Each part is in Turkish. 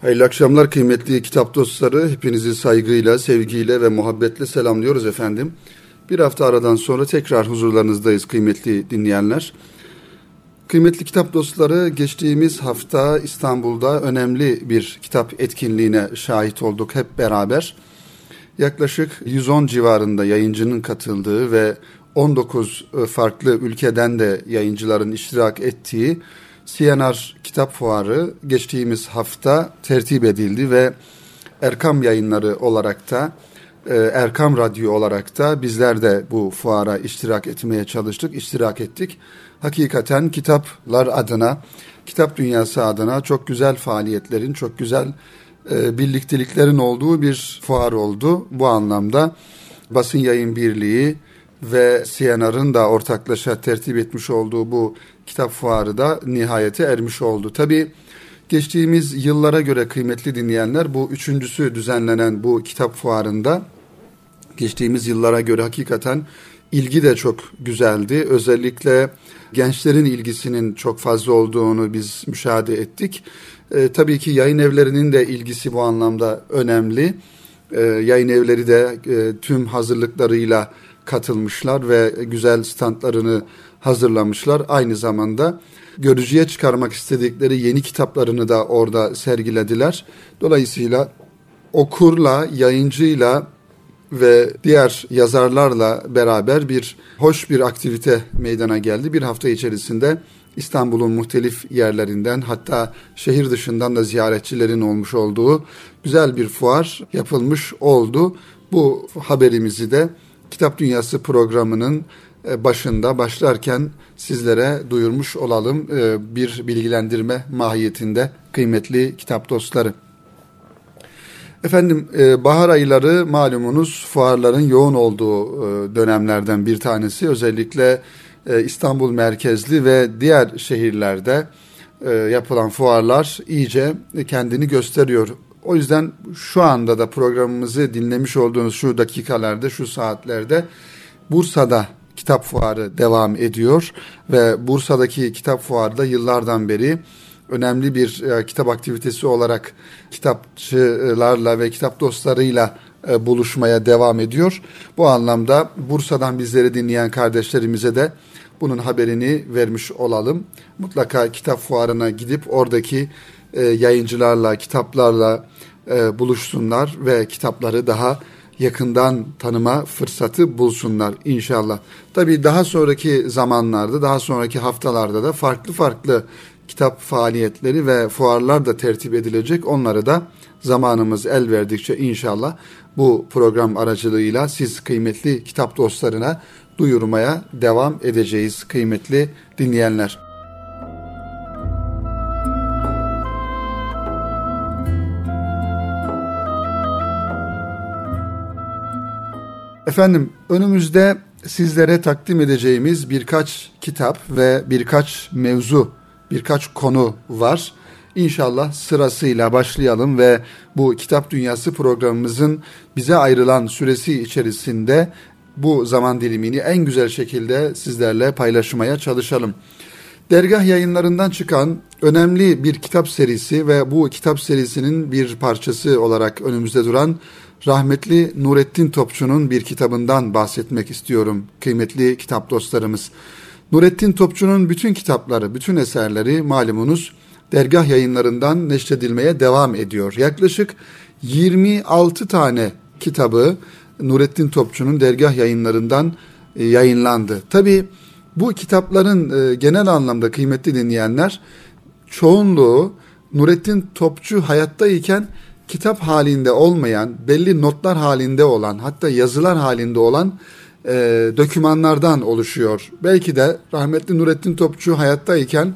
Hayırlı akşamlar kıymetli kitap dostları. Hepinizi saygıyla, sevgiyle ve muhabbetle selamlıyoruz efendim. Bir hafta aradan sonra tekrar huzurlarınızdayız kıymetli dinleyenler. Kıymetli kitap dostları geçtiğimiz hafta İstanbul'da önemli bir kitap etkinliğine şahit olduk hep beraber. Yaklaşık 110 civarında yayıncının katıldığı ve 19 farklı ülkeden de yayıncıların iştirak ettiği CNR Kitap Fuarı geçtiğimiz hafta tertip edildi ve Erkam yayınları olarak da e, Erkam Radyo olarak da bizler de bu fuara iştirak etmeye çalıştık, iştirak ettik. Hakikaten kitaplar adına, kitap dünyası adına çok güzel faaliyetlerin, çok güzel e, birlikteliklerin olduğu bir fuar oldu. Bu anlamda Basın Yayın Birliği ve CNR'ın da ortaklaşa tertip etmiş olduğu bu kitap fuarı da nihayete ermiş oldu. Tabi geçtiğimiz yıllara göre kıymetli dinleyenler bu üçüncüsü düzenlenen bu kitap fuarında geçtiğimiz yıllara göre hakikaten ilgi de çok güzeldi. Özellikle gençlerin ilgisinin çok fazla olduğunu biz müşahede ettik. E, tabii ki yayın evlerinin de ilgisi bu anlamda önemli. E, yayın evleri de e, tüm hazırlıklarıyla katılmışlar ve güzel standlarını hazırlamışlar. Aynı zamanda görücüye çıkarmak istedikleri yeni kitaplarını da orada sergilediler. Dolayısıyla okurla, yayıncıyla ve diğer yazarlarla beraber bir hoş bir aktivite meydana geldi. Bir hafta içerisinde İstanbul'un muhtelif yerlerinden hatta şehir dışından da ziyaretçilerin olmuş olduğu güzel bir fuar yapılmış oldu. Bu haberimizi de Kitap Dünyası programının e, başında başlarken sizlere duyurmuş olalım e, bir bilgilendirme mahiyetinde kıymetli kitap dostları. Efendim e, bahar ayları malumunuz fuarların yoğun olduğu dönemlerden bir tanesi. Özellikle İstanbul merkezli ve diğer şehirlerde yapılan fuarlar iyice kendini gösteriyor. O yüzden şu anda da programımızı dinlemiş olduğunuz şu dakikalarda, şu saatlerde Bursa'da kitap fuarı devam ediyor ve Bursa'daki kitap fuarı da yıllardan beri önemli bir e, kitap aktivitesi olarak kitapçılarla ve kitap dostlarıyla e, buluşmaya devam ediyor. Bu anlamda Bursa'dan bizleri dinleyen kardeşlerimize de bunun haberini vermiş olalım. Mutlaka kitap fuarına gidip oradaki e, yayıncılarla, kitaplarla e, buluşsunlar ve kitapları daha yakından tanıma fırsatı bulsunlar inşallah. Tabii daha sonraki zamanlarda, daha sonraki haftalarda da farklı farklı kitap faaliyetleri ve fuarlar da tertip edilecek. Onları da zamanımız el verdikçe inşallah bu program aracılığıyla siz kıymetli kitap dostlarına duyurmaya devam edeceğiz kıymetli dinleyenler. Efendim önümüzde sizlere takdim edeceğimiz birkaç kitap ve birkaç mevzu, birkaç konu var. İnşallah sırasıyla başlayalım ve bu Kitap Dünyası programımızın bize ayrılan süresi içerisinde bu zaman dilimini en güzel şekilde sizlerle paylaşmaya çalışalım. Dergah yayınlarından çıkan önemli bir kitap serisi ve bu kitap serisinin bir parçası olarak önümüzde duran rahmetli Nurettin Topçu'nun bir kitabından bahsetmek istiyorum kıymetli kitap dostlarımız. Nurettin Topçu'nun bütün kitapları, bütün eserleri malumunuz dergah yayınlarından neşredilmeye devam ediyor. Yaklaşık 26 tane kitabı Nurettin Topçu'nun dergah yayınlarından e, yayınlandı. Tabi bu kitapların e, genel anlamda kıymetli dinleyenler çoğunluğu Nurettin Topçu hayattayken kitap halinde olmayan, belli notlar halinde olan, hatta yazılar halinde olan e, dokümanlardan oluşuyor. Belki de rahmetli Nurettin Topçu hayattayken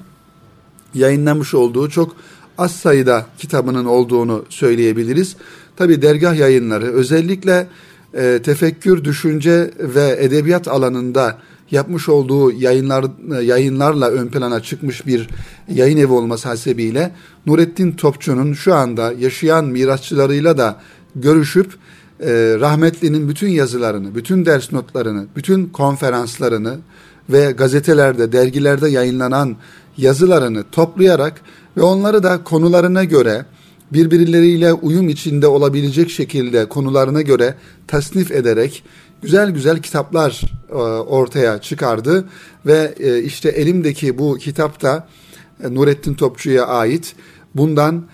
yayınlamış olduğu çok az sayıda kitabının olduğunu söyleyebiliriz. Tabi dergah yayınları özellikle e, tefekkür, düşünce ve edebiyat alanında yapmış olduğu yayınlar yayınlarla ön plana çıkmış bir yayın evi olması hasebiyle Nurettin Topçu'nun şu anda yaşayan mirasçılarıyla da görüşüp e, rahmetlinin bütün yazılarını, bütün ders notlarını, bütün konferanslarını ve gazetelerde, dergilerde yayınlanan yazılarını toplayarak ve onları da konularına göre birbirleriyle uyum içinde olabilecek şekilde konularına göre tasnif ederek güzel güzel kitaplar e, ortaya çıkardı ve e, işte elimdeki bu kitap da e, Nurettin Topçu'ya ait. Bundan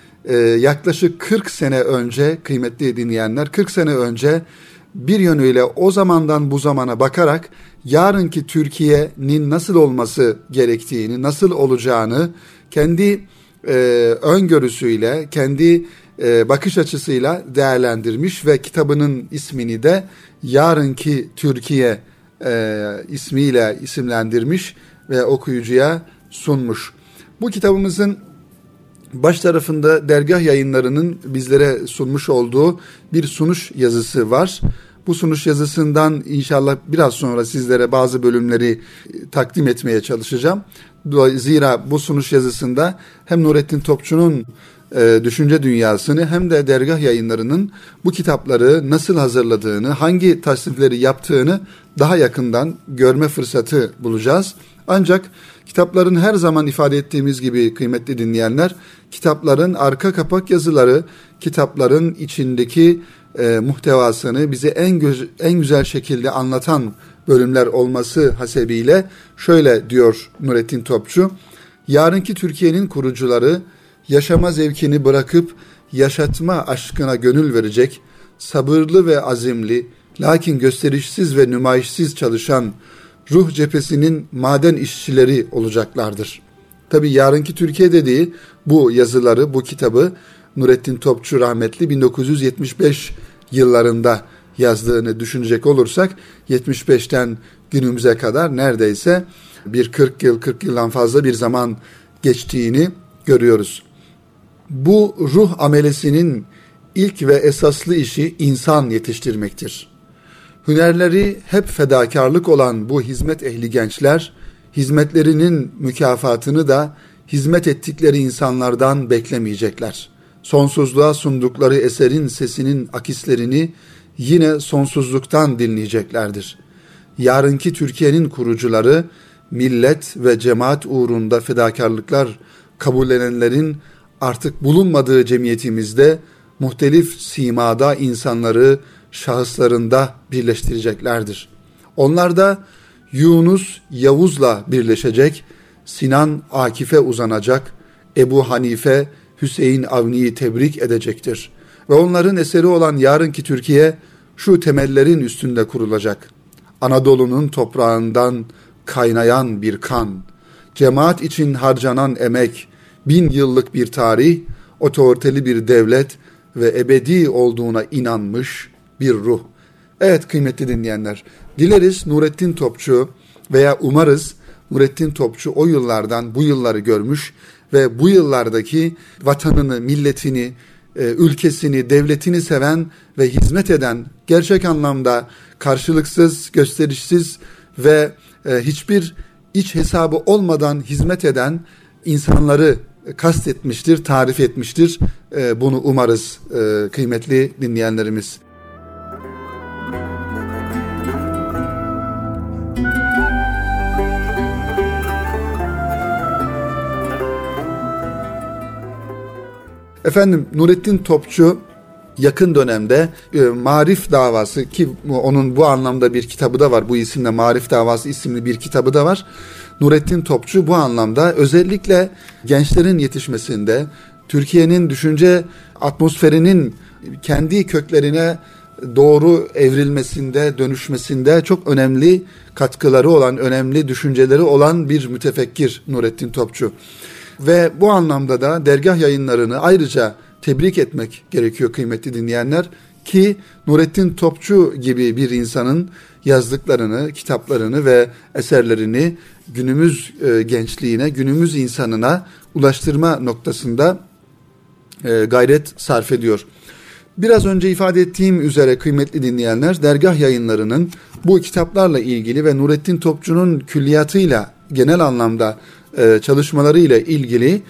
yaklaşık 40 sene önce kıymetli dinleyenler 40 sene önce bir yönüyle o zamandan bu zamana bakarak yarınki Türkiye'nin nasıl olması gerektiğini, nasıl olacağını kendi e, öngörüsüyle, kendi e, bakış açısıyla değerlendirmiş ve kitabının ismini de Yarınki Türkiye e, ismiyle isimlendirmiş ve okuyucuya sunmuş. Bu kitabımızın baş tarafında dergah yayınlarının bizlere sunmuş olduğu bir sunuş yazısı var. Bu sunuş yazısından inşallah biraz sonra sizlere bazı bölümleri takdim etmeye çalışacağım. Zira bu sunuş yazısında hem Nurettin Topçu'nun e, düşünce dünyasını hem de dergah yayınlarının bu kitapları nasıl hazırladığını, hangi tasnifleri yaptığını daha yakından görme fırsatı bulacağız. Ancak kitapların her zaman ifade ettiğimiz gibi kıymetli dinleyenler, kitapların arka kapak yazıları, kitapların içindeki e, muhtevasını bize en göz, en güzel şekilde anlatan bölümler olması hasebiyle şöyle diyor Nurettin Topçu. Yarınki Türkiye'nin kurucuları yaşama zevkini bırakıp yaşatma aşkına gönül verecek, sabırlı ve azimli, lakin gösterişsiz ve nümayişsiz çalışan ruh cephesinin maden işçileri olacaklardır. Tabi yarınki Türkiye dediği bu yazıları, bu kitabı Nurettin Topçu rahmetli 1975 yıllarında yazdığını düşünecek olursak 75'ten günümüze kadar neredeyse bir 40 yıl 40 yıldan fazla bir zaman geçtiğini görüyoruz. Bu ruh amelesinin ilk ve esaslı işi insan yetiştirmektir. Hünerleri hep fedakarlık olan bu hizmet ehli gençler, hizmetlerinin mükafatını da hizmet ettikleri insanlardan beklemeyecekler. Sonsuzluğa sundukları eserin sesinin akislerini yine sonsuzluktan dinleyeceklerdir. Yarınki Türkiye'nin kurucuları millet ve cemaat uğrunda fedakarlıklar kabullenenlerin artık bulunmadığı cemiyetimizde muhtelif simada insanları şahıslarında birleştireceklerdir. Onlar da Yunus Yavuz'la birleşecek, Sinan Akif'e uzanacak, Ebu Hanife Hüseyin Avni'yi tebrik edecektir. Ve onların eseri olan yarınki Türkiye şu temellerin üstünde kurulacak. Anadolu'nun toprağından kaynayan bir kan, cemaat için harcanan emek, bin yıllık bir tarih, otoriteli bir devlet ve ebedi olduğuna inanmış bir ruh. Evet kıymetli dinleyenler, dileriz Nurettin Topçu veya umarız Nurettin Topçu o yıllardan bu yılları görmüş ve bu yıllardaki vatanını, milletini, e, ülkesini, devletini seven ve hizmet eden gerçek anlamda karşılıksız, gösterişsiz ve e, hiçbir iç hesabı olmadan hizmet eden insanları kastetmiştir, tarif etmiştir. E, bunu umarız kıymetli dinleyenlerimiz. Efendim Nurettin Topçu yakın dönemde e, Marif Davası ki onun bu anlamda bir kitabı da var. Bu isimle Marif Davası isimli bir kitabı da var. Nurettin Topçu bu anlamda özellikle gençlerin yetişmesinde, Türkiye'nin düşünce atmosferinin kendi köklerine doğru evrilmesinde, dönüşmesinde çok önemli katkıları olan, önemli düşünceleri olan bir mütefekkir Nurettin Topçu. Ve bu anlamda da dergah yayınlarını ayrıca tebrik etmek gerekiyor kıymetli dinleyenler ki Nurettin Topçu gibi bir insanın yazdıklarını, kitaplarını ve eserlerini günümüz e, gençliğine, günümüz insanına ulaştırma noktasında e, gayret sarf ediyor. Biraz önce ifade ettiğim üzere kıymetli dinleyenler, dergah yayınlarının bu kitaplarla ilgili ve Nurettin Topçu'nun külliyatıyla genel anlamda e, çalışmaları ile ilgili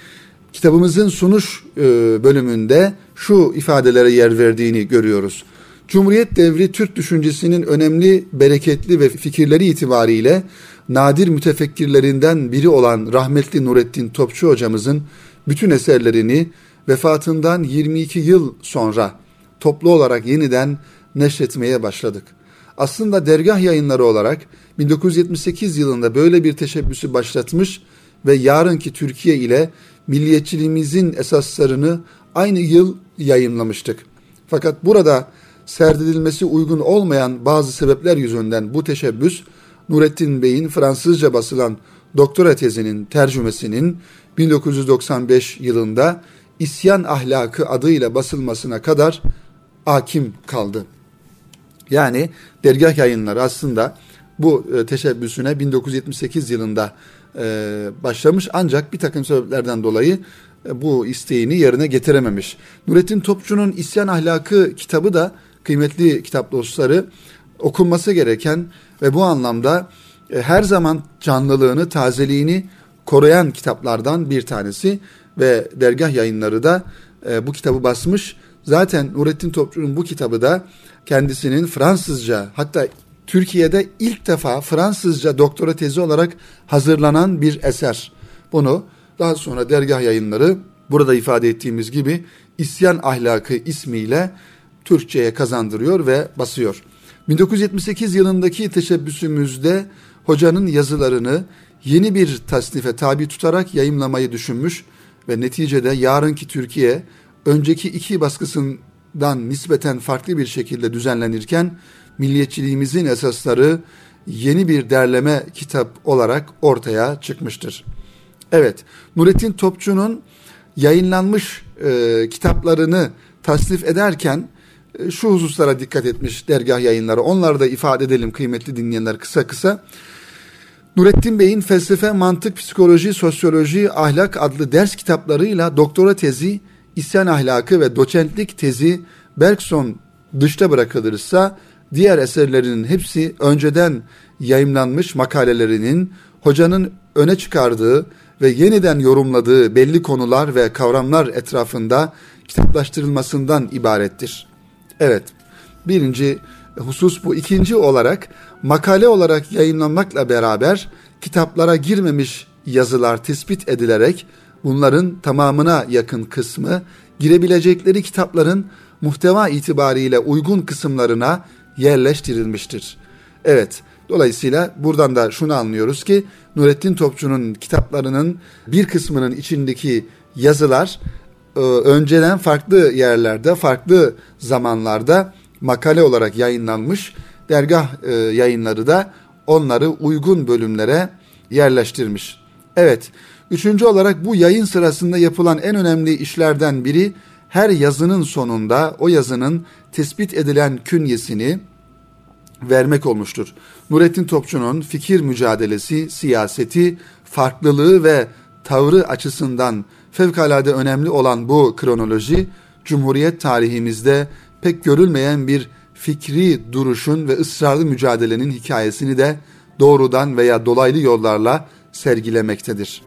kitabımızın sunuş e, bölümünde şu ifadelere yer verdiğini görüyoruz. Cumhuriyet devri Türk düşüncesinin önemli, bereketli ve fikirleri itibariyle nadir mütefekkirlerinden biri olan rahmetli Nurettin Topçu hocamızın bütün eserlerini vefatından 22 yıl sonra toplu olarak yeniden neşretmeye başladık. Aslında dergah yayınları olarak 1978 yılında böyle bir teşebbüsü başlatmış ve yarınki Türkiye ile milliyetçiliğimizin esaslarını aynı yıl yayınlamıştık. Fakat burada serdedilmesi uygun olmayan bazı sebepler yüzünden bu teşebbüs Nurettin Bey'in Fransızca basılan doktora tezinin tercümesinin 1995 yılında İsyan Ahlakı adıyla basılmasına kadar hakim kaldı. Yani dergah yayınları aslında bu e, teşebbüsüne 1978 yılında e, başlamış ancak bir takım sebeplerden dolayı e, bu isteğini yerine getirememiş. Nurettin Topçu'nun İsyan Ahlakı kitabı da kıymetli kitap dostları okunması gereken ve bu anlamda her zaman canlılığını, tazeliğini koruyan kitaplardan bir tanesi ve dergah yayınları da bu kitabı basmış. Zaten Nurettin Topçu'nun bu kitabı da kendisinin Fransızca hatta Türkiye'de ilk defa Fransızca doktora tezi olarak hazırlanan bir eser. Bunu daha sonra dergah yayınları burada ifade ettiğimiz gibi İsyan Ahlakı ismiyle Türkçe'ye kazandırıyor ve basıyor. 1978 yılındaki teşebbüsümüzde hocanın yazılarını yeni bir tasnife tabi tutarak yayımlamayı düşünmüş ve neticede yarınki Türkiye önceki iki baskısından nispeten farklı bir şekilde düzenlenirken milliyetçiliğimizin esasları yeni bir derleme kitap olarak ortaya çıkmıştır. Evet, Nurettin Topçu'nun yayınlanmış e, kitaplarını tasnif ederken şu hususlara dikkat etmiş dergah yayınları. Onları da ifade edelim kıymetli dinleyenler kısa kısa. Nurettin Bey'in felsefe, mantık, psikoloji, sosyoloji, ahlak adlı ders kitaplarıyla doktora tezi, isyan ahlakı ve doçentlik tezi Bergson dışta bırakılırsa diğer eserlerinin hepsi önceden yayımlanmış makalelerinin hocanın öne çıkardığı ve yeniden yorumladığı belli konular ve kavramlar etrafında kitaplaştırılmasından ibarettir. Evet, birinci husus bu. İkinci olarak makale olarak yayınlanmakla beraber kitaplara girmemiş yazılar tespit edilerek bunların tamamına yakın kısmı girebilecekleri kitapların muhteva itibariyle uygun kısımlarına yerleştirilmiştir. Evet, dolayısıyla buradan da şunu anlıyoruz ki Nurettin Topçu'nun kitaplarının bir kısmının içindeki yazılar e, önceden farklı yerlerde, farklı zamanlarda makale olarak yayınlanmış. Dergah e, yayınları da onları uygun bölümlere yerleştirmiş. Evet, üçüncü olarak bu yayın sırasında yapılan en önemli işlerden biri her yazının sonunda o yazının tespit edilen künyesini vermek olmuştur. Nurettin Topçu'nun fikir mücadelesi, siyaseti, farklılığı ve tavrı açısından fevkalade önemli olan bu kronoloji, Cumhuriyet tarihimizde pek görülmeyen bir fikri duruşun ve ısrarlı mücadelenin hikayesini de doğrudan veya dolaylı yollarla sergilemektedir.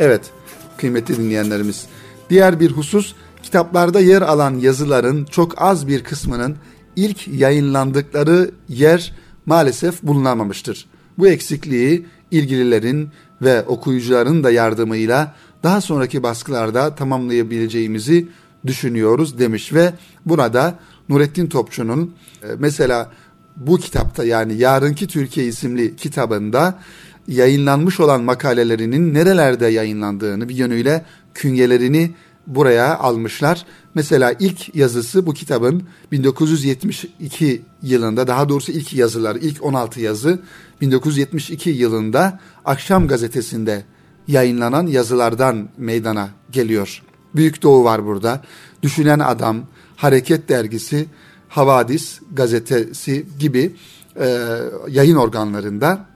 Evet, kıymetli dinleyenlerimiz. Diğer bir husus, kitaplarda yer alan yazıların çok az bir kısmının ilk yayınlandıkları yer maalesef bulunamamıştır. Bu eksikliği ilgililerin ve okuyucuların da yardımıyla daha sonraki baskılarda tamamlayabileceğimizi düşünüyoruz demiş ve burada Nurettin Topçu'nun e, mesela bu kitapta yani Yarınki Türkiye isimli kitabında yayınlanmış olan makalelerinin nerelerde yayınlandığını bir yönüyle künyelerini buraya almışlar. Mesela ilk yazısı bu kitabın 1972 yılında daha doğrusu ilk yazılar ilk 16 yazı 1972 yılında Akşam gazetesinde yayınlanan yazılardan meydana geliyor. Büyük Doğu var burada. Düşünen Adam, Hareket Dergisi, Havadis gazetesi gibi e, yayın organlarında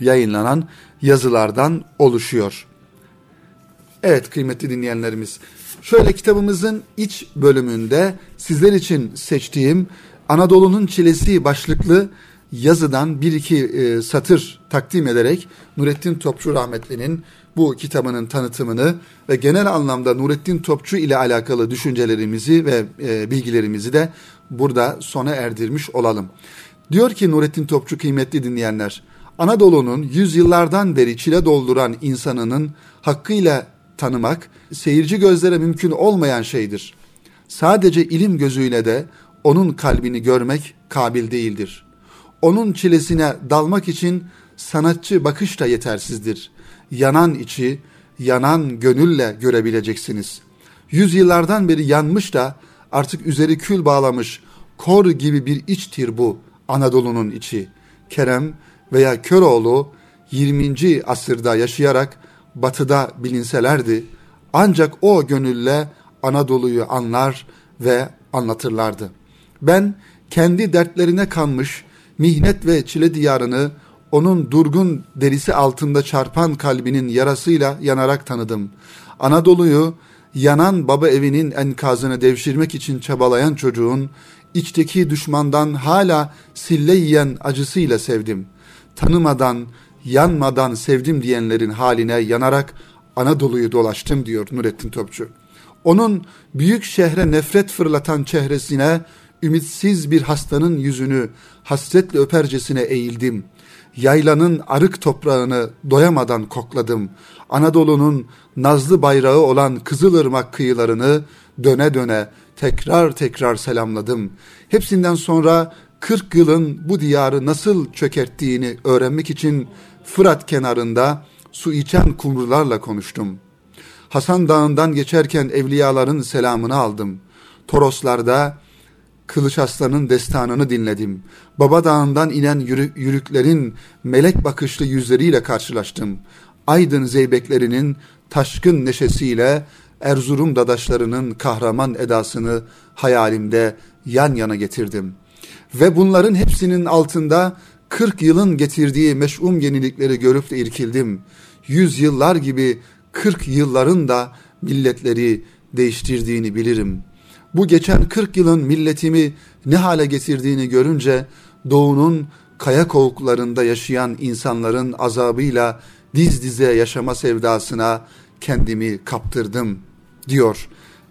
yayınlanan yazılardan oluşuyor. Evet kıymetli dinleyenlerimiz. Şöyle kitabımızın iç bölümünde sizler için seçtiğim Anadolu'nun Çilesi başlıklı yazıdan bir iki e, satır takdim ederek Nurettin Topçu rahmetlinin bu kitabının tanıtımını ve genel anlamda Nurettin Topçu ile alakalı düşüncelerimizi ve e, bilgilerimizi de burada sona erdirmiş olalım. Diyor ki Nurettin Topçu kıymetli dinleyenler, Anadolu'nun yüzyıllardan beri çile dolduran insanının hakkıyla tanımak seyirci gözlere mümkün olmayan şeydir. Sadece ilim gözüyle de onun kalbini görmek kabil değildir. Onun çilesine dalmak için sanatçı bakış da yetersizdir. Yanan içi, yanan gönülle görebileceksiniz. Yüzyıllardan beri yanmış da artık üzeri kül bağlamış kor gibi bir içtir bu Anadolu'nun içi. Kerem veya Köroğlu 20. asırda yaşayarak batıda bilinselerdi ancak o gönülle Anadolu'yu anlar ve anlatırlardı. Ben kendi dertlerine kanmış mihnet ve çile diyarını onun durgun derisi altında çarpan kalbinin yarasıyla yanarak tanıdım. Anadolu'yu yanan baba evinin enkazını devşirmek için çabalayan çocuğun içteki düşmandan hala sille yiyen acısıyla sevdim. Tanımadan, yanmadan sevdim diyenlerin haline yanarak Anadolu'yu dolaştım diyor Nurettin Topçu. Onun büyük şehre nefret fırlatan çehresine ümitsiz bir hastanın yüzünü hasretle öpercesine eğildim. Yaylanın arık toprağını doyamadan kokladım. Anadolu'nun nazlı bayrağı olan Kızılırmak kıyılarını döne döne tekrar tekrar selamladım. Hepsinden sonra 40 yılın bu diyarı nasıl çökerttiğini öğrenmek için Fırat kenarında su içen kumrularla konuştum. Hasan Dağı'ndan geçerken evliyaların selamını aldım. Toroslarda Kılıç Aslan'ın destanını dinledim. Baba Dağı'ndan inen yürü, yürüklerin melek bakışlı yüzleriyle karşılaştım. Aydın zeybeklerinin taşkın neşesiyle Erzurum dadaşlarının kahraman edasını hayalimde yan yana getirdim. Ve bunların hepsinin altında 40 yılın getirdiği meş'um yenilikleri görüp de irkildim. Yüz yıllar gibi 40 yılların da milletleri değiştirdiğini bilirim. Bu geçen 40 yılın milletimi ne hale getirdiğini görünce doğunun kaya kovuklarında yaşayan insanların azabıyla diz dize yaşama sevdasına kendimi kaptırdım diyor.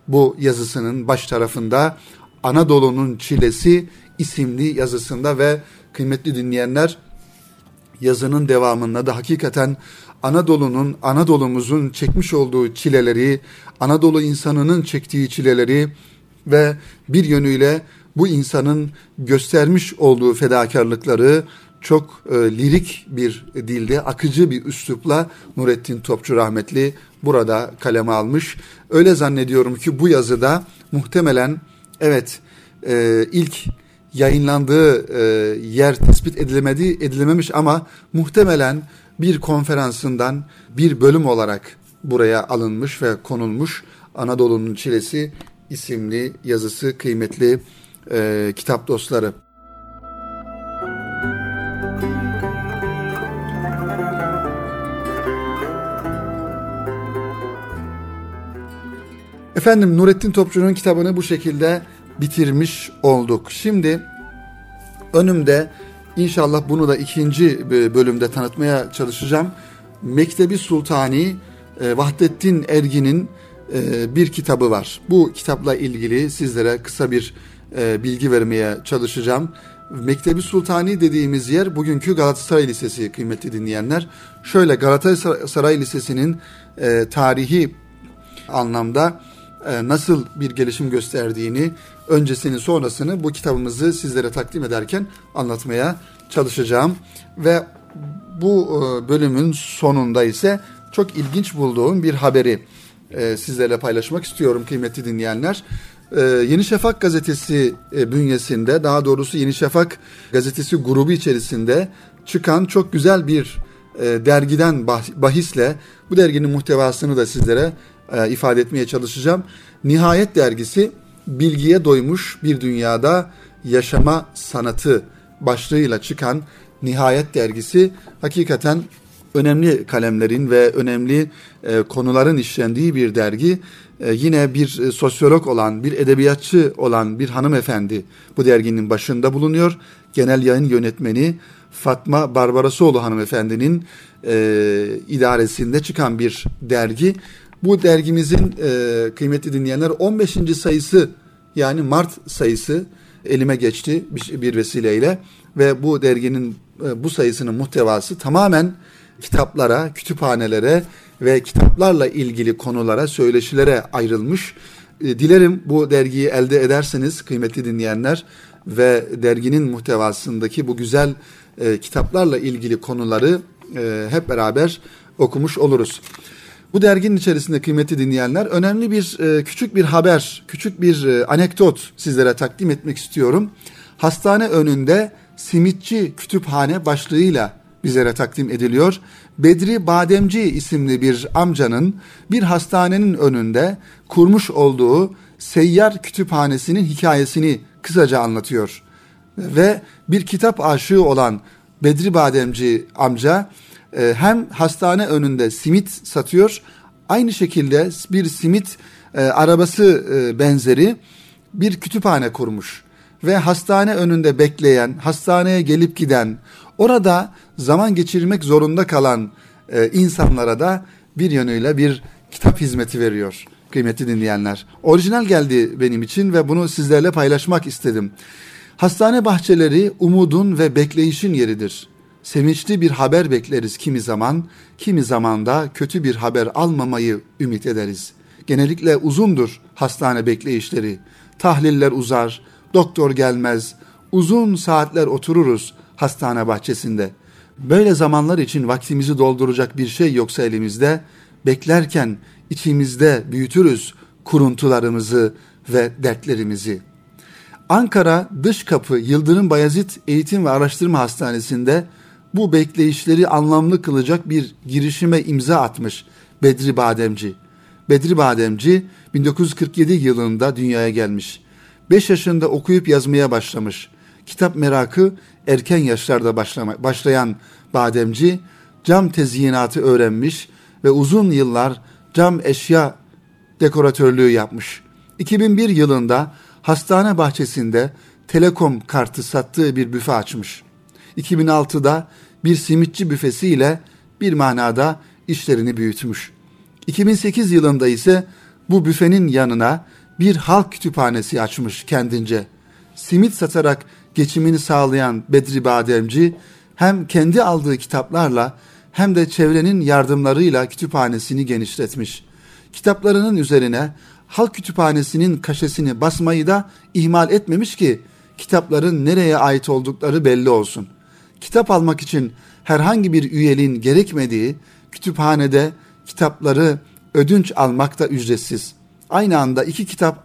Bu yazısının baş tarafında Anadolu'nun çilesi isimli yazısında ve kıymetli dinleyenler yazının devamında da hakikaten Anadolu'nun, Anadolu'muzun çekmiş olduğu çileleri, Anadolu insanının çektiği çileleri ve bir yönüyle bu insanın göstermiş olduğu fedakarlıkları çok e, lirik bir dilde, akıcı bir üslupla Nurettin Topçu rahmetli burada kaleme almış. Öyle zannediyorum ki bu yazıda muhtemelen evet e, ilk yayınlandığı e, yer tespit edilemedi, edilememiş ama muhtemelen bir konferansından bir bölüm olarak buraya alınmış ve konulmuş Anadolu'nun Çilesi isimli yazısı kıymetli e, kitap dostları. Efendim Nurettin Topçu'nun kitabını bu şekilde bitirmiş olduk. Şimdi önümde inşallah bunu da ikinci bölümde tanıtmaya çalışacağım. Mektebi Sultani e, Vahdettin Ergin'in e, bir kitabı var. Bu kitapla ilgili sizlere kısa bir e, bilgi vermeye çalışacağım. Mektebi Sultani dediğimiz yer bugünkü Galatasaray Lisesi kıymetli dinleyenler. Şöyle Galatasaray Lisesi'nin tarihi anlamda nasıl bir gelişim gösterdiğini öncesini sonrasını bu kitabımızı sizlere takdim ederken anlatmaya çalışacağım. Ve bu e, bölümün sonunda ise çok ilginç bulduğum bir haberi e, sizlerle paylaşmak istiyorum kıymetli dinleyenler. E, Yeni Şafak gazetesi bünyesinde daha doğrusu Yeni Şafak gazetesi grubu içerisinde çıkan çok güzel bir dergiden bahisle bu derginin muhtevasını da sizlere ifade etmeye çalışacağım. Nihayet dergisi bilgiye doymuş bir dünyada yaşama sanatı başlığıyla çıkan Nihayet dergisi hakikaten önemli kalemlerin ve önemli e, konuların işlendiği bir dergi. E, yine bir e, sosyolog olan, bir edebiyatçı olan bir hanımefendi bu derginin başında bulunuyor. Genel yayın yönetmeni Fatma Barbarasoğlu hanımefendinin e, idaresinde çıkan bir dergi. Bu dergimizin e, kıymetli dinleyenler 15. sayısı yani Mart sayısı elime geçti bir, vesileyle ve bu derginin e, bu sayısının muhtevası tamamen kitaplara, kütüphanelere ve kitaplarla ilgili konulara, söyleşilere ayrılmış. E, dilerim bu dergiyi elde ederseniz kıymetli dinleyenler ve derginin muhtevasındaki bu güzel e, kitaplarla ilgili konuları hep beraber okumuş oluruz. Bu derginin içerisinde kıymetli dinleyenler önemli bir e, küçük bir haber, küçük bir e, anekdot sizlere takdim etmek istiyorum. Hastane önünde simitçi kütüphane başlığıyla bizlere takdim ediliyor. Bedri Bademci isimli bir amcanın bir hastanenin önünde kurmuş olduğu seyyar kütüphanesinin hikayesini kısaca anlatıyor. Ve bir kitap aşığı olan Bedri Bademci amca e, hem hastane önünde simit satıyor, aynı şekilde bir simit e, arabası e, benzeri bir kütüphane kurmuş ve hastane önünde bekleyen, hastaneye gelip giden, orada zaman geçirmek zorunda kalan e, insanlara da bir yönüyle bir kitap hizmeti veriyor kıymetli dinleyenler. Orijinal geldi benim için ve bunu sizlerle paylaşmak istedim. Hastane bahçeleri umudun ve bekleyişin yeridir. Sevinçli bir haber bekleriz kimi zaman, kimi zaman da kötü bir haber almamayı ümit ederiz. Genellikle uzundur hastane bekleyişleri. Tahliller uzar, doktor gelmez, uzun saatler otururuz hastane bahçesinde. Böyle zamanlar için vaktimizi dolduracak bir şey yoksa elimizde, beklerken içimizde büyütürüz kuruntularımızı ve dertlerimizi. Ankara Dış Kapı Yıldırım Bayezid Eğitim ve Araştırma Hastanesi'nde bu bekleyişleri anlamlı kılacak bir girişime imza atmış Bedri Bademci. Bedri Bademci 1947 yılında dünyaya gelmiş. 5 yaşında okuyup yazmaya başlamış. Kitap merakı erken yaşlarda başlama, başlayan Bademci cam tezyinatı öğrenmiş ve uzun yıllar cam eşya dekoratörlüğü yapmış. 2001 yılında hastane bahçesinde telekom kartı sattığı bir büfe açmış. 2006'da bir simitçi büfesiyle bir manada işlerini büyütmüş. 2008 yılında ise bu büfenin yanına bir halk kütüphanesi açmış kendince. Simit satarak geçimini sağlayan Bedri Bademci hem kendi aldığı kitaplarla hem de çevrenin yardımlarıyla kütüphanesini genişletmiş. Kitaplarının üzerine halk kütüphanesinin kaşesini basmayı da ihmal etmemiş ki kitapların nereye ait oldukları belli olsun. Kitap almak için herhangi bir üyeliğin gerekmediği kütüphanede kitapları ödünç almak da ücretsiz. Aynı anda iki kitap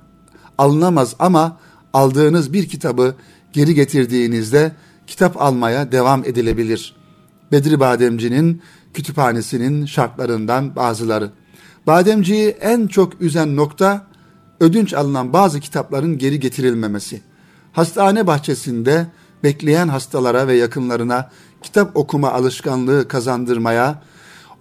alınamaz ama aldığınız bir kitabı geri getirdiğinizde kitap almaya devam edilebilir. Bedri Bademci'nin kütüphanesinin şartlarından bazıları. Bademci'yi en çok üzen nokta ödünç alınan bazı kitapların geri getirilmemesi. Hastane bahçesinde bekleyen hastalara ve yakınlarına kitap okuma alışkanlığı kazandırmaya,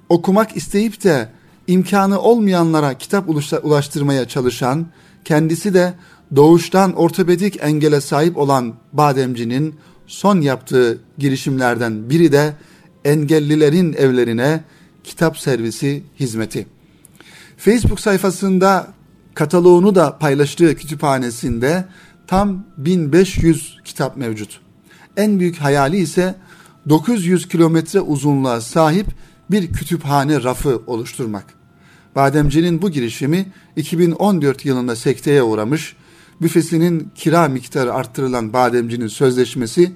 okumak isteyip de imkanı olmayanlara kitap ulaştırmaya çalışan, kendisi de doğuştan ortopedik engele sahip olan bademcinin son yaptığı girişimlerden biri de engellilerin evlerine kitap servisi hizmeti. Facebook sayfasında kataloğunu da paylaştığı kütüphanesinde tam 1500 kitap mevcut. En büyük hayali ise 900 kilometre uzunluğa sahip bir kütüphane rafı oluşturmak. Bademci'nin bu girişimi 2014 yılında sekteye uğramış, büfesinin kira miktarı arttırılan Bademci'nin sözleşmesi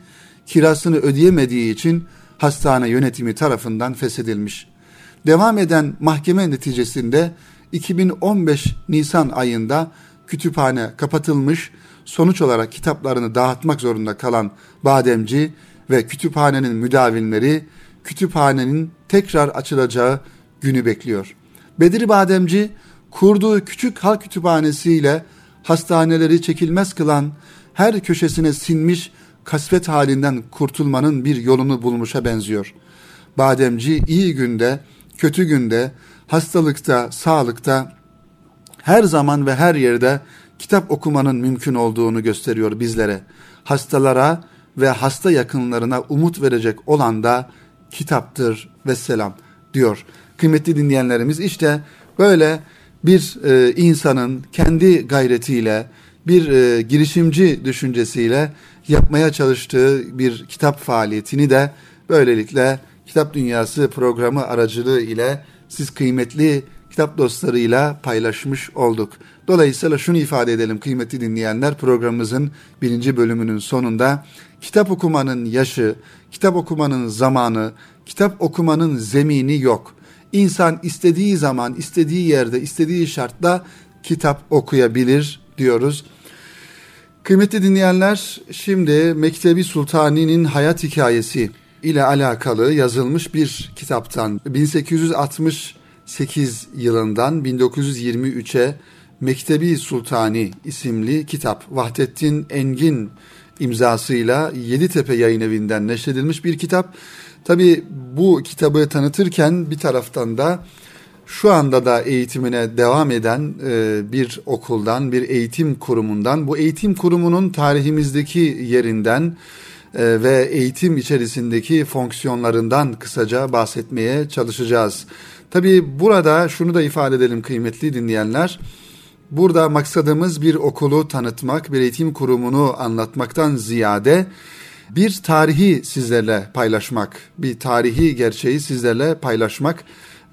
kirasını ödeyemediği için hastane yönetimi tarafından feshedilmiş. Devam eden mahkeme neticesinde 2015 Nisan ayında kütüphane kapatılmış, sonuç olarak kitaplarını dağıtmak zorunda kalan Bademci ve kütüphanenin müdavinleri kütüphanenin tekrar açılacağı günü bekliyor. Bedri Bademci kurduğu küçük halk kütüphanesiyle hastaneleri çekilmez kılan her köşesine sinmiş kasvet halinden kurtulmanın bir yolunu bulmuşa benziyor. Bademci iyi günde, kötü günde, hastalıkta, sağlıkta her zaman ve her yerde kitap okumanın mümkün olduğunu gösteriyor bizlere. Hastalara ve hasta yakınlarına umut verecek olan da kitaptır ve selam diyor. Kıymetli dinleyenlerimiz işte böyle bir e, insanın kendi gayretiyle bir e, girişimci düşüncesiyle yapmaya çalıştığı bir kitap faaliyetini de böylelikle Kitap Dünyası programı aracılığı ile siz kıymetli kitap dostlarıyla paylaşmış olduk. Dolayısıyla şunu ifade edelim kıymetli dinleyenler programımızın birinci bölümünün sonunda kitap okumanın yaşı, kitap okumanın zamanı, kitap okumanın zemini yok. İnsan istediği zaman, istediği yerde, istediği şartta kitap okuyabilir diyoruz. Kıymetli dinleyenler, şimdi Mektebi Sultani'nin hayat hikayesi ile alakalı yazılmış bir kitaptan 1868 yılından 1923'e Mektebi Sultani isimli kitap Vahdettin Engin imzasıyla Yeditepe Yayın Evi'nden neşredilmiş bir kitap. Tabi bu kitabı tanıtırken bir taraftan da şu anda da eğitimine devam eden e, bir okuldan, bir eğitim kurumundan, bu eğitim kurumunun tarihimizdeki yerinden e, ve eğitim içerisindeki fonksiyonlarından kısaca bahsetmeye çalışacağız. Tabi burada şunu da ifade edelim kıymetli dinleyenler. Burada maksadımız bir okulu tanıtmak, bir eğitim kurumunu anlatmaktan ziyade bir tarihi sizlerle paylaşmak, bir tarihi gerçeği sizlerle paylaşmak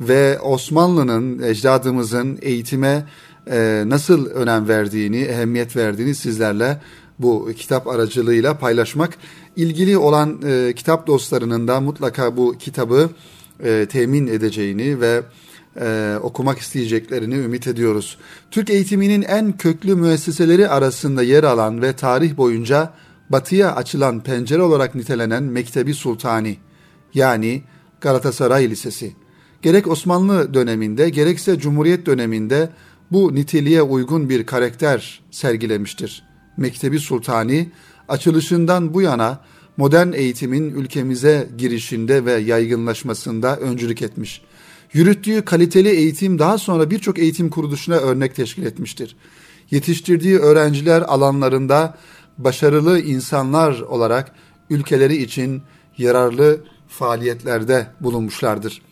ve Osmanlı'nın, ecdadımızın eğitime e, nasıl önem verdiğini, ehemmiyet verdiğini sizlerle bu kitap aracılığıyla paylaşmak. ilgili olan e, kitap dostlarının da mutlaka bu kitabı e, temin edeceğini ve e, okumak isteyeceklerini ümit ediyoruz. Türk eğitiminin en köklü müesseseleri arasında yer alan ve tarih boyunca batıya açılan pencere olarak nitelenen Mektebi Sultani yani Galatasaray Lisesi. Gerek Osmanlı döneminde gerekse Cumhuriyet döneminde bu niteliğe uygun bir karakter sergilemiştir. Mektebi Sultani açılışından bu yana modern eğitimin ülkemize girişinde ve yaygınlaşmasında öncülük etmiş. Yürüttüğü kaliteli eğitim daha sonra birçok eğitim kuruluşuna örnek teşkil etmiştir. Yetiştirdiği öğrenciler alanlarında başarılı insanlar olarak ülkeleri için yararlı faaliyetlerde bulunmuşlardır.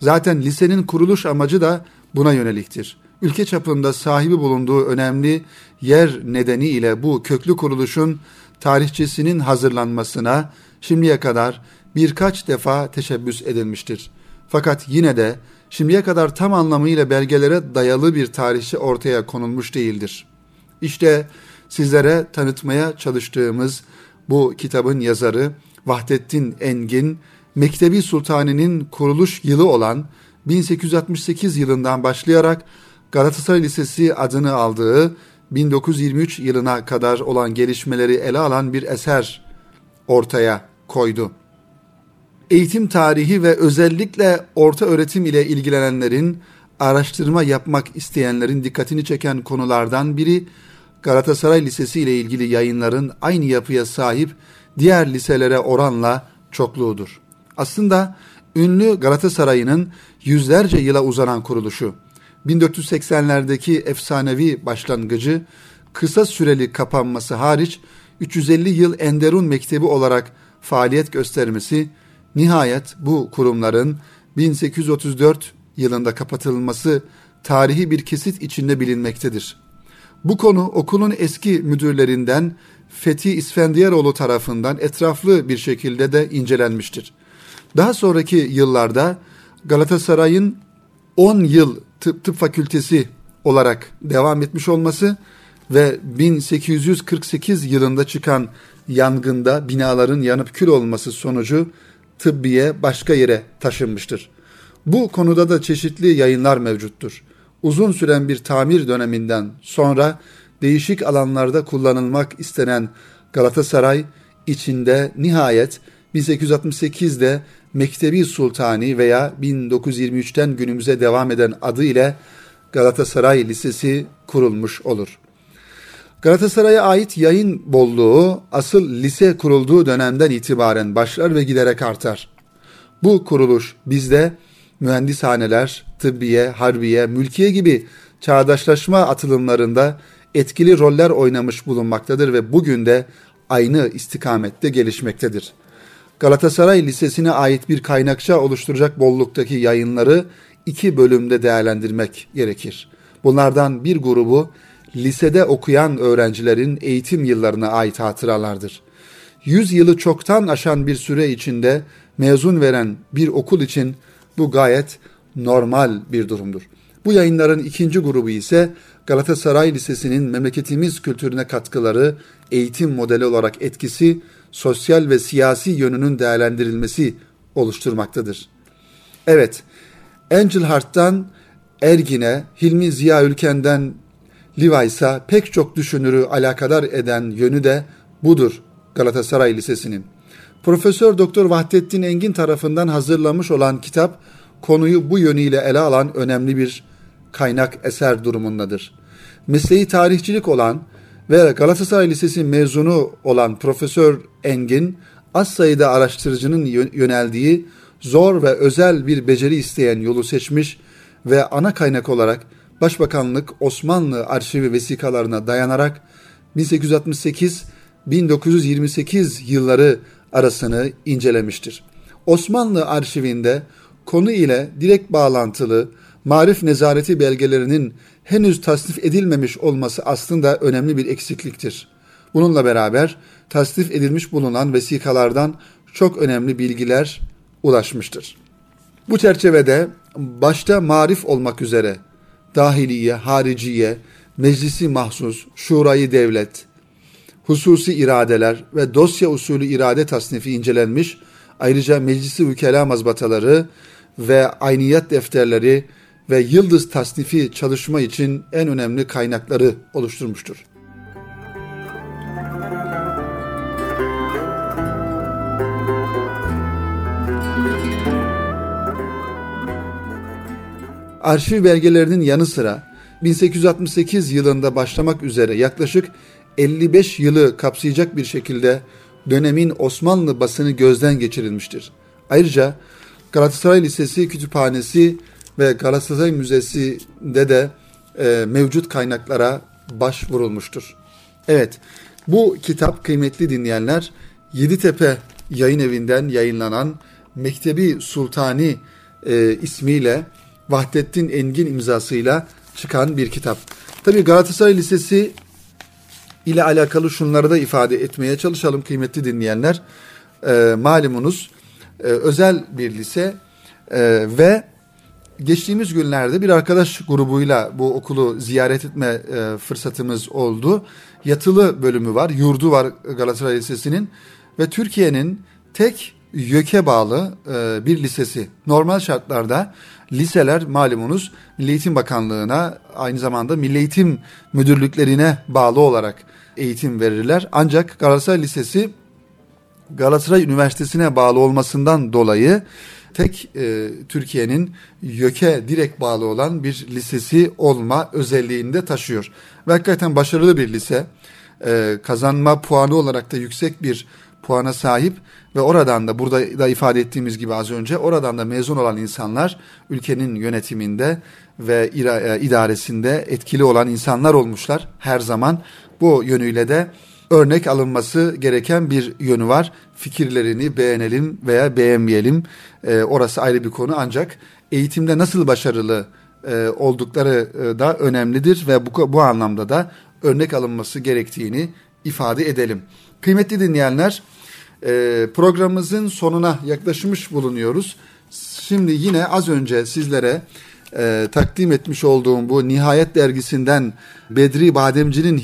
Zaten lisenin kuruluş amacı da buna yöneliktir. Ülke çapında sahibi bulunduğu önemli yer nedeniyle bu köklü kuruluşun tarihçesinin hazırlanmasına şimdiye kadar birkaç defa teşebbüs edilmiştir. Fakat yine de şimdiye kadar tam anlamıyla belgelere dayalı bir tarihçi ortaya konulmuş değildir. İşte sizlere tanıtmaya çalıştığımız bu kitabın yazarı Vahdettin Engin, Mektebi Sultani'nin kuruluş yılı olan 1868 yılından başlayarak Galatasaray Lisesi adını aldığı 1923 yılına kadar olan gelişmeleri ele alan bir eser ortaya koydu. Eğitim tarihi ve özellikle orta öğretim ile ilgilenenlerin, araştırma yapmak isteyenlerin dikkatini çeken konulardan biri Galatasaray Lisesi ile ilgili yayınların aynı yapıya sahip diğer liselere oranla çokluğudur. Aslında ünlü Galatasaray'ın yüzlerce yıla uzanan kuruluşu, 1480'lerdeki efsanevi başlangıcı, kısa süreli kapanması hariç 350 yıl Enderun Mektebi olarak faaliyet göstermesi, nihayet bu kurumların 1834 yılında kapatılması tarihi bir kesit içinde bilinmektedir. Bu konu okulun eski müdürlerinden Fethi İsfendiyaroğlu tarafından etraflı bir şekilde de incelenmiştir. Daha sonraki yıllarda Galatasaray'ın 10 yıl tıp, tıp fakültesi olarak devam etmiş olması ve 1848 yılında çıkan yangında binaların yanıp kül olması sonucu tıbbiye başka yere taşınmıştır. Bu konuda da çeşitli yayınlar mevcuttur. Uzun süren bir tamir döneminden sonra değişik alanlarda kullanılmak istenen Galatasaray içinde nihayet 1868'de Mektebi Sultani veya 1923'ten günümüze devam eden adı ile Galatasaray Lisesi kurulmuş olur. Galatasaray'a ait yayın bolluğu asıl lise kurulduğu dönemden itibaren başlar ve giderek artar. Bu kuruluş bizde mühendishaneler, tıbbiye, harbiye, mülkiye gibi çağdaşlaşma atılımlarında etkili roller oynamış bulunmaktadır ve bugün de aynı istikamette gelişmektedir. Galatasaray Lisesi'ne ait bir kaynakça oluşturacak bolluktaki yayınları iki bölümde değerlendirmek gerekir. Bunlardan bir grubu lisede okuyan öğrencilerin eğitim yıllarına ait hatıralardır. Yüz yılı çoktan aşan bir süre içinde mezun veren bir okul için bu gayet normal bir durumdur. Bu yayınların ikinci grubu ise Galatasaray Lisesi'nin memleketimiz kültürüne katkıları, eğitim modeli olarak etkisi, sosyal ve siyasi yönünün değerlendirilmesi oluşturmaktadır. Evet, Angel Hart'tan Ergin'e, Hilmi Ziya Ülken'den Levi's'a pek çok düşünürü alakadar eden yönü de budur Galatasaray Lisesi'nin. Profesör Doktor Vahdettin Engin tarafından hazırlanmış olan kitap konuyu bu yönüyle ele alan önemli bir kaynak eser durumundadır. Mesleği tarihçilik olan ve Galatasaray Lisesi mezunu olan Profesör Engin az sayıda araştırıcının yöneldiği zor ve özel bir beceri isteyen yolu seçmiş ve ana kaynak olarak Başbakanlık Osmanlı arşivi vesikalarına dayanarak 1868-1928 yılları arasını incelemiştir. Osmanlı arşivinde konu ile direkt bağlantılı marif nezareti belgelerinin henüz tasnif edilmemiş olması aslında önemli bir eksikliktir. Bununla beraber tasnif edilmiş bulunan vesikalardan çok önemli bilgiler ulaşmıştır. Bu çerçevede başta marif olmak üzere dahiliye, hariciye, meclisi mahsus, şurayı devlet, hususi iradeler ve dosya usulü irade tasnifi incelenmiş, ayrıca meclisi vükela mazbataları ve ayniyat defterleri ve yıldız tasnifi çalışma için en önemli kaynakları oluşturmuştur. Arşiv belgelerinin yanı sıra 1868 yılında başlamak üzere yaklaşık 55 yılı kapsayacak bir şekilde dönemin Osmanlı basını gözden geçirilmiştir. Ayrıca Galatasaray Lisesi Kütüphanesi ve Galatasaray Müzesi'nde de e, mevcut kaynaklara başvurulmuştur. Evet, bu kitap kıymetli dinleyenler Yeditepe yayın evinden yayınlanan Mektebi Sultani e, ismiyle Vahdettin Engin imzasıyla çıkan bir kitap. Tabii Galatasaray Lisesi ile alakalı şunları da ifade etmeye çalışalım kıymetli dinleyenler. E, malumunuz e, özel bir lise e, ve geçtiğimiz günlerde bir arkadaş grubuyla bu okulu ziyaret etme e, fırsatımız oldu. Yatılı bölümü var, yurdu var Galatasaray Lisesi'nin ve Türkiye'nin tek YÖK'e bağlı e, bir lisesi. Normal şartlarda liseler malumunuz Milli Eğitim Bakanlığı'na aynı zamanda Milli Eğitim Müdürlüklerine bağlı olarak eğitim verirler. Ancak Galatasaray Lisesi Galatasaray Üniversitesi'ne bağlı olmasından dolayı tek e, Türkiye'nin YÖK'e direkt bağlı olan bir lisesi olma özelliğini de taşıyor. Ve hakikaten başarılı bir lise. E, kazanma puanı olarak da yüksek bir puana sahip ve oradan da burada da ifade ettiğimiz gibi az önce oradan da mezun olan insanlar ülkenin yönetiminde ve e, idaresinde etkili olan insanlar olmuşlar her zaman. Bu yönüyle de örnek alınması gereken bir yönü var. Fikirlerini beğenelim veya beğenmeyelim. E, orası ayrı bir konu ancak eğitimde nasıl başarılı e, oldukları e, da önemlidir ve bu, bu anlamda da örnek alınması gerektiğini ifade edelim. Kıymetli dinleyenler e, programımızın sonuna yaklaşmış bulunuyoruz. Şimdi yine az önce sizlere e, takdim etmiş olduğum bu Nihayet dergisinden Bedri Bademci'nin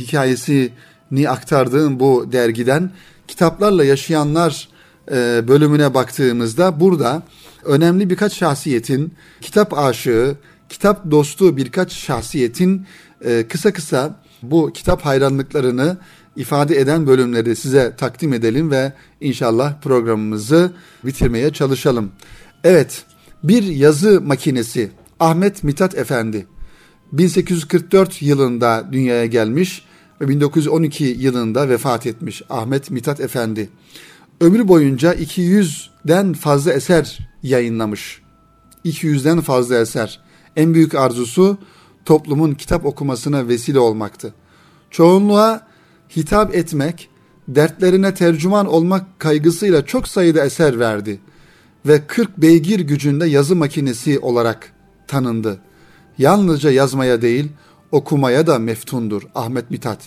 hikayesini aktardığım bu dergiden kitaplarla yaşayanlar e, bölümüne baktığımızda burada önemli birkaç şahsiyetin kitap aşığı, kitap dostu birkaç şahsiyetin e, kısa kısa bu kitap hayranlıklarını ifade eden bölümleri size takdim edelim ve inşallah programımızı bitirmeye çalışalım. Evet, bir yazı makinesi Ahmet Mithat Efendi 1844 yılında dünyaya gelmiş ve 1912 yılında vefat etmiş Ahmet Mithat Efendi. Ömrü boyunca 200'den fazla eser yayınlamış. 200'den fazla eser. En büyük arzusu toplumun kitap okumasına vesile olmaktı. Çoğunluğa hitap etmek dertlerine tercüman olmak kaygısıyla çok sayıda eser verdi ve 40 beygir gücünde yazı makinesi olarak tanındı. Yalnızca yazmaya değil, okumaya da meftundur Ahmet Mithat.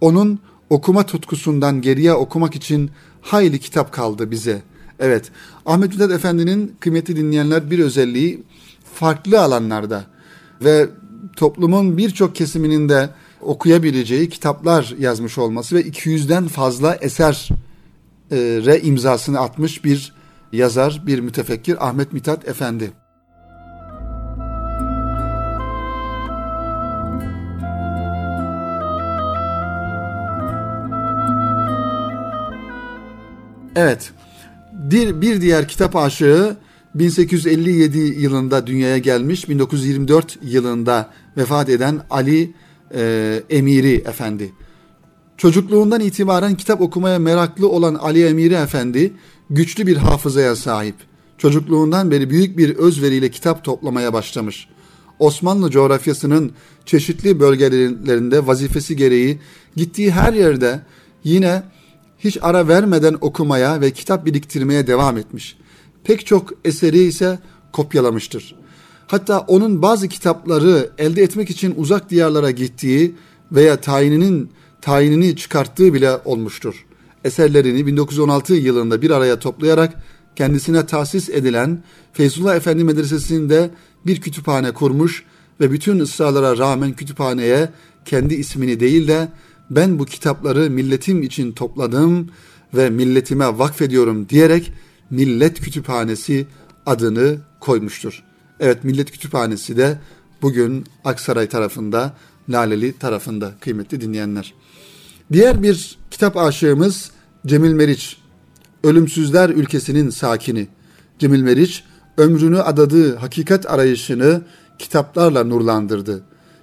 Onun okuma tutkusundan geriye okumak için hayli kitap kaldı bize. Evet, Ahmet Mithat Efendi'nin kıymeti dinleyenler bir özelliği farklı alanlarda ve toplumun birçok kesiminin de okuyabileceği kitaplar yazmış olması ve 200'den fazla eser re imzasını atmış bir yazar, bir mütefekkir Ahmet Mithat Efendi. Evet, bir, bir diğer kitap aşığı 1857 yılında dünyaya gelmiş, 1924 yılında vefat eden Ali e, Emiri Efendi. Çocukluğundan itibaren kitap okumaya meraklı olan Ali Emiri Efendi güçlü bir hafızaya sahip. Çocukluğundan beri büyük bir özveriyle kitap toplamaya başlamış. Osmanlı coğrafyasının çeşitli bölgelerinde vazifesi gereği gittiği her yerde yine hiç ara vermeden okumaya ve kitap biriktirmeye devam etmiş. Pek çok eseri ise kopyalamıştır. Hatta onun bazı kitapları elde etmek için uzak diyarlara gittiği veya tayininin tayinini çıkarttığı bile olmuştur. Eserlerini 1916 yılında bir araya toplayarak kendisine tahsis edilen Feyzullah Efendi Medresesi'nde bir kütüphane kurmuş ve bütün ısrarlara rağmen kütüphaneye kendi ismini değil de ben bu kitapları milletim için topladım ve milletime vakfediyorum diyerek Millet Kütüphanesi adını koymuştur. Evet Millet Kütüphanesi de bugün Aksaray tarafında, Laleli tarafında kıymetli dinleyenler. Diğer bir kitap aşığımız Cemil Meriç. Ölümsüzler ülkesinin sakini. Cemil Meriç ömrünü adadığı hakikat arayışını kitaplarla nurlandırdı.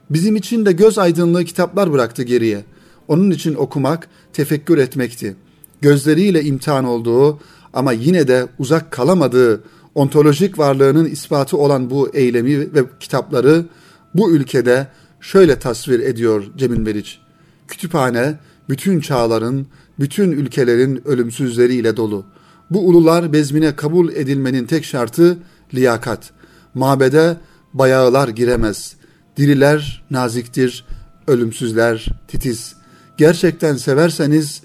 Bizim için de göz aydınlığı kitaplar bıraktı geriye. Onun için okumak, tefekkür etmekti. Gözleriyle imtihan olduğu ama yine de uzak kalamadığı ontolojik varlığının ispatı olan bu eylemi ve kitapları bu ülkede şöyle tasvir ediyor Cemil Meriç. Kütüphane bütün çağların, bütün ülkelerin ölümsüzleriyle dolu. Bu ulular bezmine kabul edilmenin tek şartı liyakat. Mabede bayağılar giremez. Diriler naziktir, ölümsüzler titiz. Gerçekten severseniz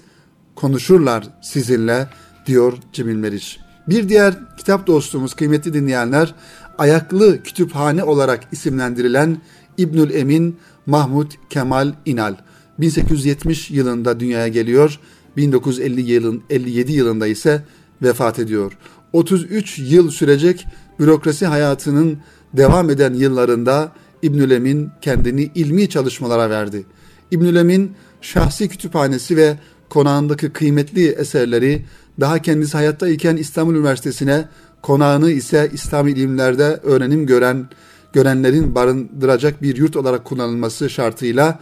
konuşurlar sizinle diyor Cemil Meriç. Bir diğer kitap dostumuz kıymetli dinleyenler ayaklı kütüphane olarak isimlendirilen İbnül Emin Mahmud Kemal İnal. 1870 yılında dünyaya geliyor. 1950 yılın 57 yılında ise vefat ediyor. 33 yıl sürecek bürokrasi hayatının devam eden yıllarında İbnül Emin kendini ilmi çalışmalara verdi. İbnül Emin şahsi kütüphanesi ve konağındaki kıymetli eserleri daha kendisi hayatta iken İstanbul Üniversitesi'ne konağını ise İslam ilimlerde öğrenim gören görenlerin barındıracak bir yurt olarak kullanılması şartıyla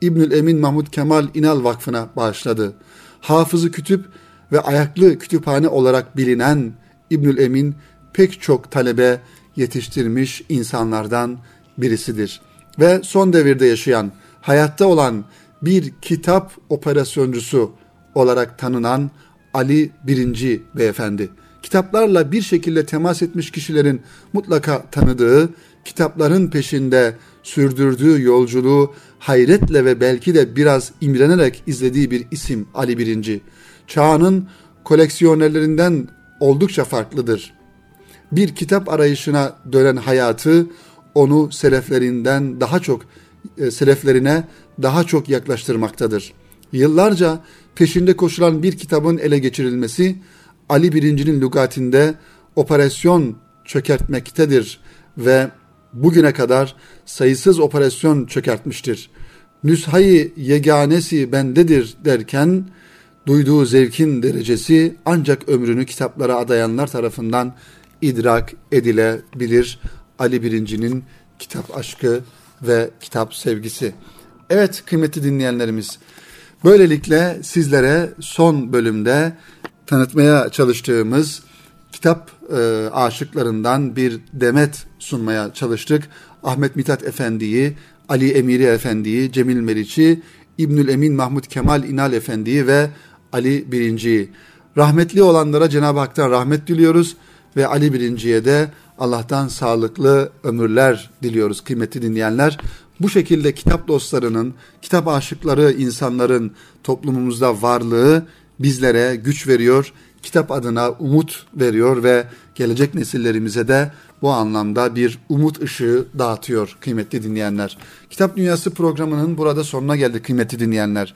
İbnül Emin Mahmud Kemal İnal Vakfı'na bağışladı. Hafızı kütüp ve ayaklı kütüphane olarak bilinen İbnül Emin pek çok talebe yetiştirmiş insanlardan birisidir. Ve son devirde yaşayan, hayatta olan bir kitap operasyoncusu olarak tanınan Ali Birinci Beyefendi. Kitaplarla bir şekilde temas etmiş kişilerin mutlaka tanıdığı, kitapların peşinde sürdürdüğü yolculuğu hayretle ve belki de biraz imrenerek izlediği bir isim Ali Birinci. Çağının koleksiyonerlerinden oldukça farklıdır. Bir kitap arayışına dönen hayatı onu seleflerinden daha çok e, seleflerine daha çok yaklaştırmaktadır. Yıllarca peşinde koşulan bir kitabın ele geçirilmesi Ali Birinci'nin lügatinde operasyon çökertmektedir ve bugüne kadar sayısız operasyon çökertmiştir. Nüshayı yeganesi bendedir derken duyduğu zevkin derecesi ancak ömrünü kitaplara adayanlar tarafından idrak edilebilir. Ali Birinci'nin kitap aşkı ve kitap sevgisi. Evet kıymetli dinleyenlerimiz, böylelikle sizlere son bölümde tanıtmaya çalıştığımız kitap e, aşıklarından bir demet sunmaya çalıştık. Ahmet Mithat Efendi'yi, Ali Emiri Efendi'yi, Cemil Meriç'i, İbnül Emin Mahmud Kemal İnal Efendi'yi ve Ali Birinci'yi. Rahmetli olanlara Cenab-ı Hak'tan rahmet diliyoruz ve Ali Birinci'ye de Allah'tan sağlıklı ömürler diliyoruz kıymetli dinleyenler. Bu şekilde kitap dostlarının, kitap aşıkları insanların toplumumuzda varlığı bizlere güç veriyor, kitap adına umut veriyor ve gelecek nesillerimize de bu anlamda bir umut ışığı dağıtıyor kıymetli dinleyenler. Kitap Dünyası programının burada sonuna geldik kıymetli dinleyenler.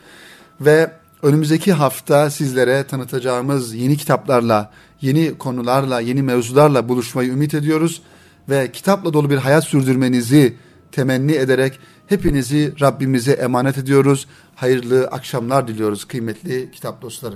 Ve önümüzdeki hafta sizlere tanıtacağımız yeni kitaplarla, yeni konularla, yeni mevzularla buluşmayı ümit ediyoruz. Ve kitapla dolu bir hayat sürdürmenizi temenni ederek hepinizi Rabbimize emanet ediyoruz. Hayırlı akşamlar diliyoruz kıymetli kitap dostları.